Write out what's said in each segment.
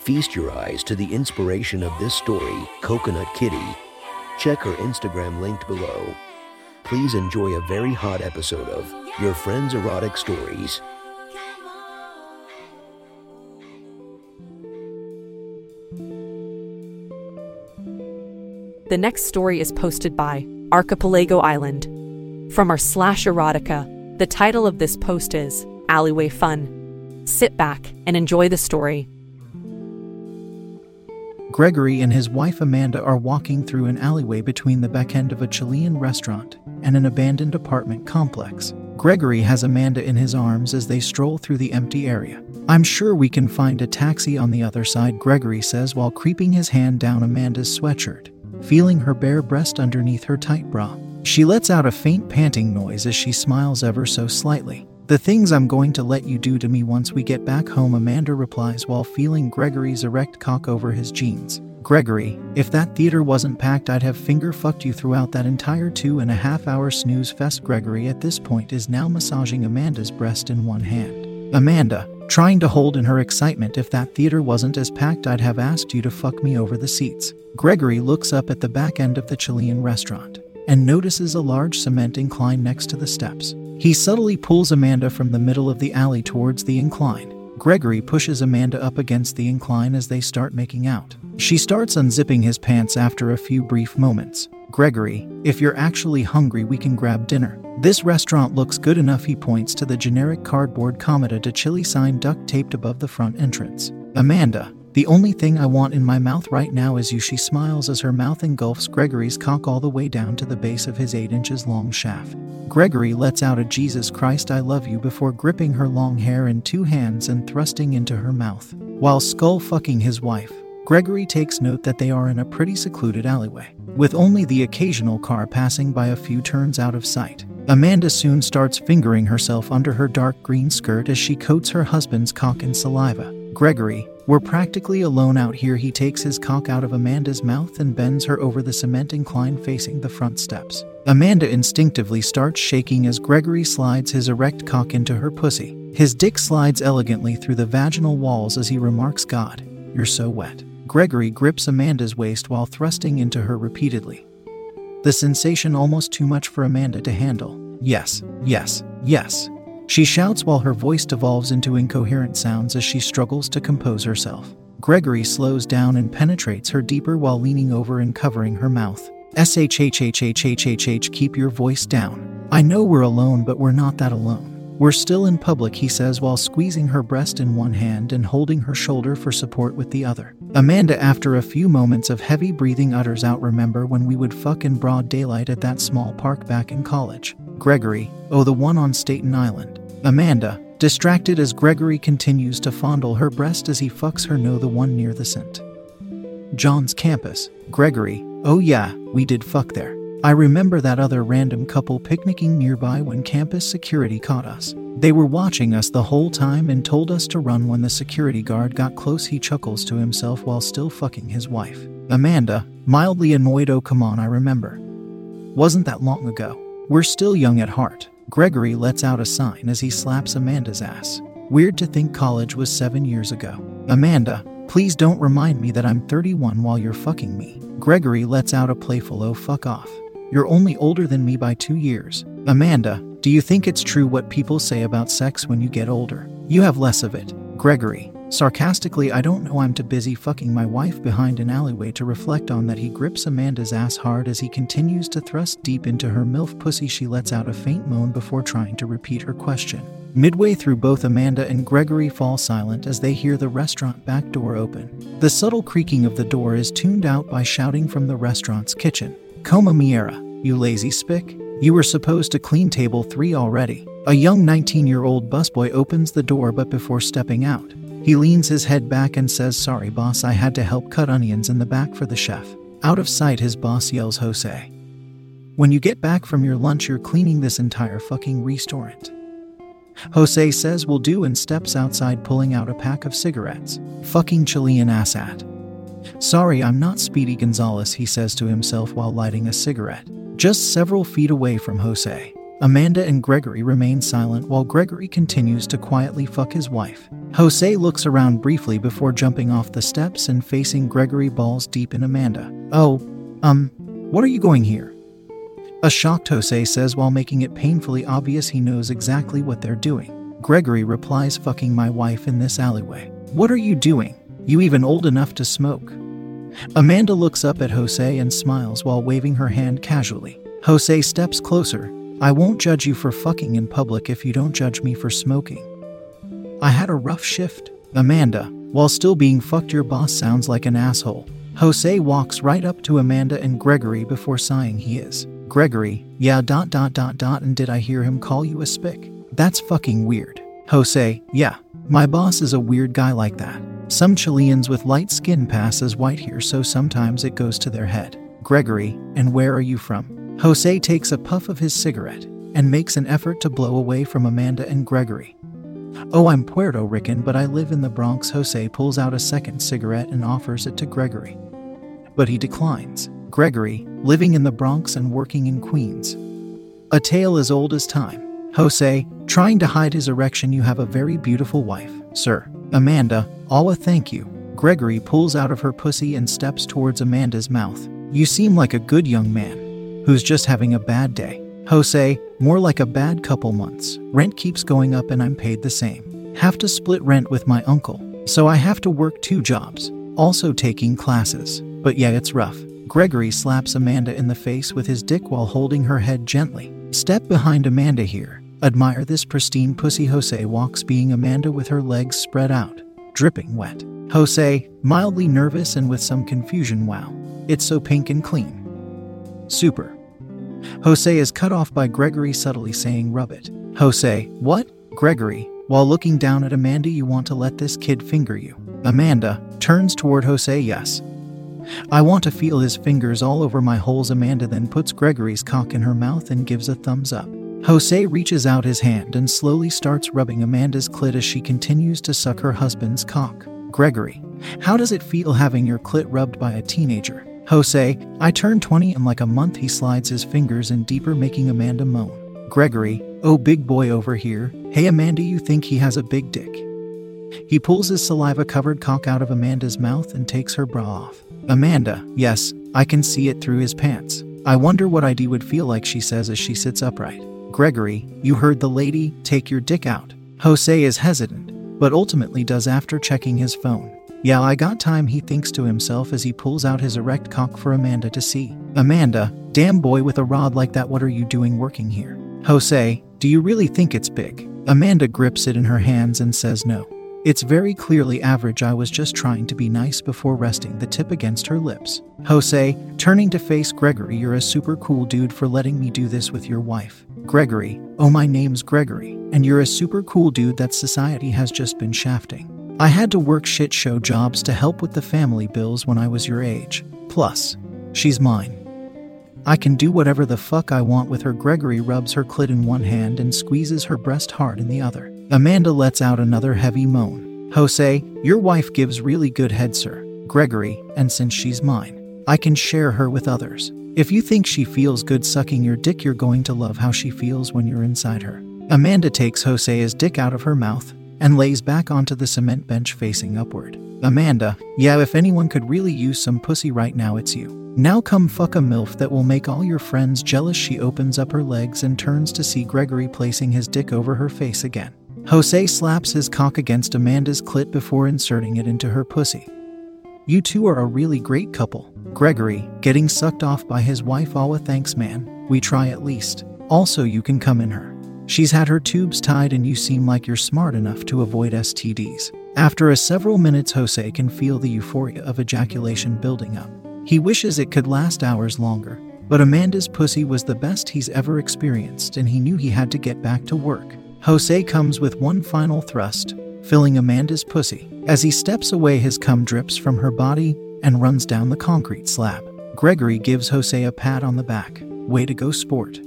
Feast your eyes to the inspiration of this story, Coconut Kitty. Check her Instagram linked below. Please enjoy a very hot episode of Your Friend's Erotic Stories. The next story is posted by Archipelago Island. From our slash erotica, the title of this post is Alleyway Fun. Sit back and enjoy the story. Gregory and his wife Amanda are walking through an alleyway between the back end of a Chilean restaurant and an abandoned apartment complex. Gregory has Amanda in his arms as they stroll through the empty area. I'm sure we can find a taxi on the other side, Gregory says while creeping his hand down Amanda's sweatshirt, feeling her bare breast underneath her tight bra. She lets out a faint panting noise as she smiles ever so slightly. The things I'm going to let you do to me once we get back home, Amanda replies while feeling Gregory's erect cock over his jeans. Gregory, if that theater wasn't packed, I'd have finger fucked you throughout that entire two and a half hour snooze fest. Gregory at this point is now massaging Amanda's breast in one hand. Amanda, trying to hold in her excitement, if that theater wasn't as packed, I'd have asked you to fuck me over the seats. Gregory looks up at the back end of the Chilean restaurant and notices a large cement incline next to the steps. He subtly pulls Amanda from the middle of the alley towards the incline. Gregory pushes Amanda up against the incline as they start making out. She starts unzipping his pants after a few brief moments. Gregory, if you're actually hungry, we can grab dinner. This restaurant looks good enough, he points to the generic cardboard Comida de Chile sign duct taped above the front entrance. Amanda, the only thing I want in my mouth right now is you. She smiles as her mouth engulfs Gregory's cock all the way down to the base of his 8 inches long shaft. Gregory lets out a Jesus Christ I love you before gripping her long hair in two hands and thrusting into her mouth. While skull fucking his wife, Gregory takes note that they are in a pretty secluded alleyway, with only the occasional car passing by a few turns out of sight. Amanda soon starts fingering herself under her dark green skirt as she coats her husband's cock in saliva. Gregory, we're practically alone out here. He takes his cock out of Amanda's mouth and bends her over the cement incline facing the front steps. Amanda instinctively starts shaking as Gregory slides his erect cock into her pussy. His dick slides elegantly through the vaginal walls as he remarks, God, you're so wet. Gregory grips Amanda's waist while thrusting into her repeatedly. The sensation almost too much for Amanda to handle. Yes, yes, yes. She shouts while her voice devolves into incoherent sounds as she struggles to compose herself. Gregory slows down and penetrates her deeper while leaning over and covering her mouth. SHHHHHHH, keep your voice down. I know we're alone, but we're not that alone. We're still in public, he says while squeezing her breast in one hand and holding her shoulder for support with the other. Amanda, after a few moments of heavy breathing, utters out, Remember when we would fuck in broad daylight at that small park back in college? Gregory, oh, the one on Staten Island. Amanda, distracted as Gregory continues to fondle her breast as he fucks her no the one near the St. John's campus. Gregory, oh yeah, we did fuck there. I remember that other random couple picnicking nearby when campus security caught us. They were watching us the whole time and told us to run when the security guard got close. He chuckles to himself while still fucking his wife. Amanda, mildly annoyed, oh come on, I remember. Wasn't that long ago? We're still young at heart. Gregory lets out a sign as he slaps Amanda's ass. Weird to think college was seven years ago. Amanda, please don't remind me that I'm 31 while you're fucking me. Gregory lets out a playful oh fuck off. You're only older than me by two years. Amanda, do you think it's true what people say about sex when you get older? You have less of it. Gregory, Sarcastically, I don't know, I'm too busy fucking my wife behind an alleyway to reflect on that. He grips Amanda's ass hard as he continues to thrust deep into her MILF pussy. She lets out a faint moan before trying to repeat her question. Midway through, both Amanda and Gregory fall silent as they hear the restaurant back door open. The subtle creaking of the door is tuned out by shouting from the restaurant's kitchen Coma Miera, you lazy spick. You were supposed to clean table three already. A young 19 year old busboy opens the door, but before stepping out, He leans his head back and says, Sorry, boss, I had to help cut onions in the back for the chef. Out of sight, his boss yells, Jose. When you get back from your lunch, you're cleaning this entire fucking restaurant. Jose says will do and steps outside pulling out a pack of cigarettes. Fucking Chilean asshat. Sorry, I'm not Speedy Gonzalez, he says to himself while lighting a cigarette. Just several feet away from Jose. Amanda and Gregory remain silent while Gregory continues to quietly fuck his wife. Jose looks around briefly before jumping off the steps and facing Gregory balls deep in Amanda. Oh, um, what are you going here? A shocked Jose says while making it painfully obvious he knows exactly what they're doing. Gregory replies, fucking my wife in this alleyway. What are you doing? You even old enough to smoke? Amanda looks up at Jose and smiles while waving her hand casually. Jose steps closer. I won't judge you for fucking in public if you don't judge me for smoking. I had a rough shift. Amanda, while still being fucked, your boss sounds like an asshole. Jose walks right up to Amanda and Gregory before sighing he is. Gregory, yeah, dot dot dot dot, and did I hear him call you a spick? That's fucking weird. Jose, yeah, my boss is a weird guy like that. Some Chileans with light skin pass as white here, so sometimes it goes to their head. Gregory, and where are you from? Jose takes a puff of his cigarette and makes an effort to blow away from Amanda and Gregory. Oh, I'm Puerto Rican, but I live in the Bronx. Jose pulls out a second cigarette and offers it to Gregory. But he declines. Gregory, living in the Bronx and working in Queens. A tale as old as time. Jose, trying to hide his erection, you have a very beautiful wife, sir. Amanda, all a thank you. Gregory pulls out of her pussy and steps towards Amanda's mouth. You seem like a good young man who's just having a bad day. Jose, more like a bad couple months. Rent keeps going up and I'm paid the same. Have to split rent with my uncle, so I have to work two jobs. Also taking classes. But yeah, it's rough. Gregory slaps Amanda in the face with his dick while holding her head gently. Step behind Amanda here. Admire this pristine pussy. Jose walks, being Amanda with her legs spread out, dripping wet. Jose, mildly nervous and with some confusion. Wow, it's so pink and clean. Super. Jose is cut off by Gregory subtly saying, Rub it. Jose, what? Gregory, while looking down at Amanda, you want to let this kid finger you. Amanda turns toward Jose, yes. I want to feel his fingers all over my holes. Amanda then puts Gregory's cock in her mouth and gives a thumbs up. Jose reaches out his hand and slowly starts rubbing Amanda's clit as she continues to suck her husband's cock. Gregory, how does it feel having your clit rubbed by a teenager? Jose, I turned 20 in like a month. He slides his fingers in deeper, making Amanda moan. Gregory, oh, big boy over here. Hey, Amanda, you think he has a big dick? He pulls his saliva covered cock out of Amanda's mouth and takes her bra off. Amanda, yes, I can see it through his pants. I wonder what ID would feel like, she says as she sits upright. Gregory, you heard the lady, take your dick out. Jose is hesitant, but ultimately does after checking his phone. Yeah, I got time, he thinks to himself as he pulls out his erect cock for Amanda to see. Amanda, damn boy with a rod like that, what are you doing working here? Jose, do you really think it's big? Amanda grips it in her hands and says no. It's very clearly average. I was just trying to be nice before resting the tip against her lips. Jose, turning to face Gregory, you're a super cool dude for letting me do this with your wife. Gregory, oh, my name's Gregory, and you're a super cool dude that society has just been shafting. I had to work shit show jobs to help with the family bills when I was your age. Plus, she's mine. I can do whatever the fuck I want with her. Gregory rubs her clit in one hand and squeezes her breast hard in the other. Amanda lets out another heavy moan. Jose, your wife gives really good head, sir. Gregory, and since she's mine, I can share her with others. If you think she feels good sucking your dick, you're going to love how she feels when you're inside her. Amanda takes Jose's dick out of her mouth and lays back onto the cement bench facing upward. Amanda, yeah, if anyone could really use some pussy right now, it's you. Now come fuck a MILF that will make all your friends jealous. She opens up her legs and turns to see Gregory placing his dick over her face again. Jose slaps his cock against Amanda's clit before inserting it into her pussy. You two are a really great couple. Gregory, getting sucked off by his wife Awa thanks man, we try at least. Also you can come in her. She's had her tubes tied and you seem like you're smart enough to avoid STDs. After a several minutes Jose can feel the euphoria of ejaculation building up. He wishes it could last hours longer, but Amanda's pussy was the best he's ever experienced and he knew he had to get back to work. Jose comes with one final thrust, filling Amanda's pussy. As he steps away, his cum drips from her body and runs down the concrete slab. Gregory gives Jose a pat on the back. Way to go, sport.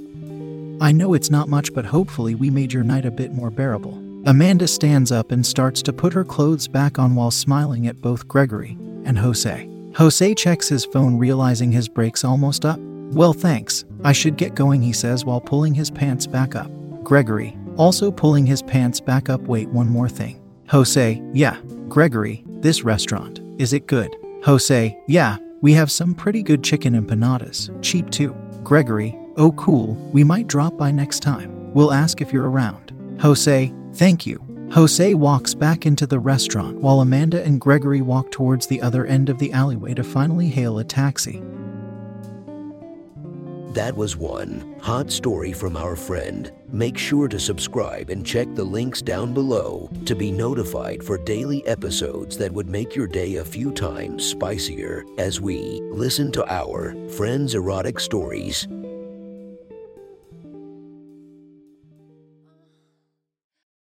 I know it's not much, but hopefully we made your night a bit more bearable. Amanda stands up and starts to put her clothes back on while smiling at both Gregory and Jose. Jose checks his phone, realizing his break's almost up. Well, thanks. I should get going, he says while pulling his pants back up. Gregory, also pulling his pants back up. Wait, one more thing. Jose, yeah. Gregory, this restaurant, is it good? Jose, yeah. We have some pretty good chicken empanadas, cheap too. Gregory, oh cool, we might drop by next time. We'll ask if you're around. Jose, thank you. Jose walks back into the restaurant while Amanda and Gregory walk towards the other end of the alleyway to finally hail a taxi. That was one hot story from our friend. Make sure to subscribe and check the links down below to be notified for daily episodes that would make your day a few times spicier as we listen to our friends' erotic stories.